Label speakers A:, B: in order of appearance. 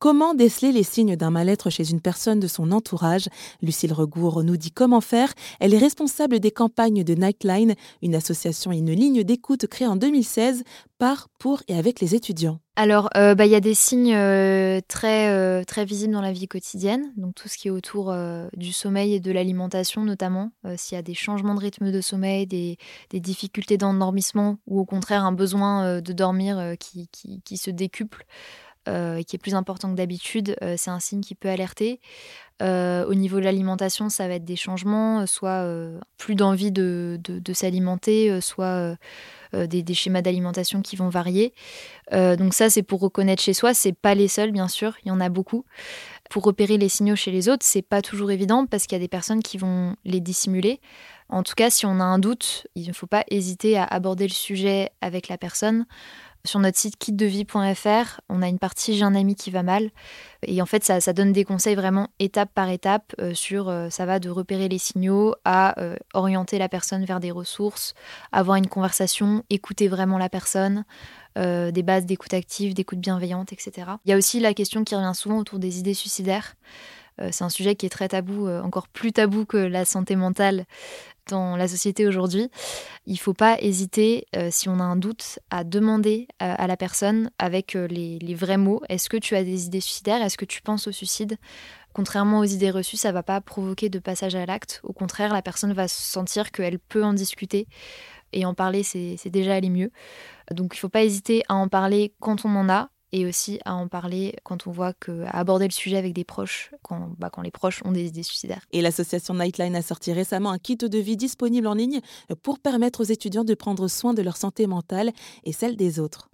A: Comment déceler les signes d'un mal-être chez une personne de son entourage? Lucille Regour nous dit comment faire. Elle est responsable des campagnes de Nightline, une association et une ligne d'écoute créée en 2016 par, pour et avec les étudiants.
B: Alors, euh, bah, il y a des signes euh, très, euh, très visibles dans la vie quotidienne, donc tout ce qui est autour du sommeil et de l'alimentation notamment, s'il y a des changements de rythme de sommeil, des, difficultés d'endormissement ou au contraire un besoin de dormir qui, se décuple. Et qui est plus important que d'habitude, c'est un signe qui peut alerter. au niveau de l'alimentation, ça va être des changements, soit plus d'envie de, s'alimenter, soit euh, des, schémas d'alimentation qui vont varier. Euh, donc ça, c'est pour reconnaître chez soi. C'est pas les seuls, bien sûr. Il y en a beaucoup. Pour repérer les signaux chez les autres, c'est pas toujours évident parce qu'il y a des personnes qui vont les dissimuler. En tout cas, si on a un doute, il ne faut pas hésiter à aborder le sujet avec la personne. Sur notre site kitdevie.fr, on a une partie J'ai un ami qui va mal. Et en fait, ça, donne des conseils vraiment étape par étape euh, sur euh, ça va de repérer les signaux à euh, orienter la personne vers des ressources, avoir une conversation, écouter vraiment la personne, des bases d'écoute active, d'écoute bienveillante, etc. Il y a aussi la question qui revient souvent autour des idées suicidaires. c'est un sujet qui est très tabou, encore plus tabou que la santé mentale dans la société aujourd'hui. Il ne faut pas hésiter, euh, si on a un doute, à demander euh, à la personne avec euh, les, vrais mots, est-ce que tu as des idées suicidaires? Est-ce que tu penses au suicide? Contrairement aux idées reçues, ça ne va pas provoquer de passage à l'acte. Au contraire, la personne va sentir qu'elle peut en discuter et en parler, c'est déjà aller mieux. Donc il ne faut pas hésiter à en parler quand on en a, et aussi à en parler quand on voit que à aborder le sujet avec des proches quand, bah, quand les proches ont des idées suicidaires.
A: Et l'association Nightline a sorti récemment un kit de vie disponible en ligne pour permettre aux étudiants de prendre soin de leur santé mentale et celle des autres.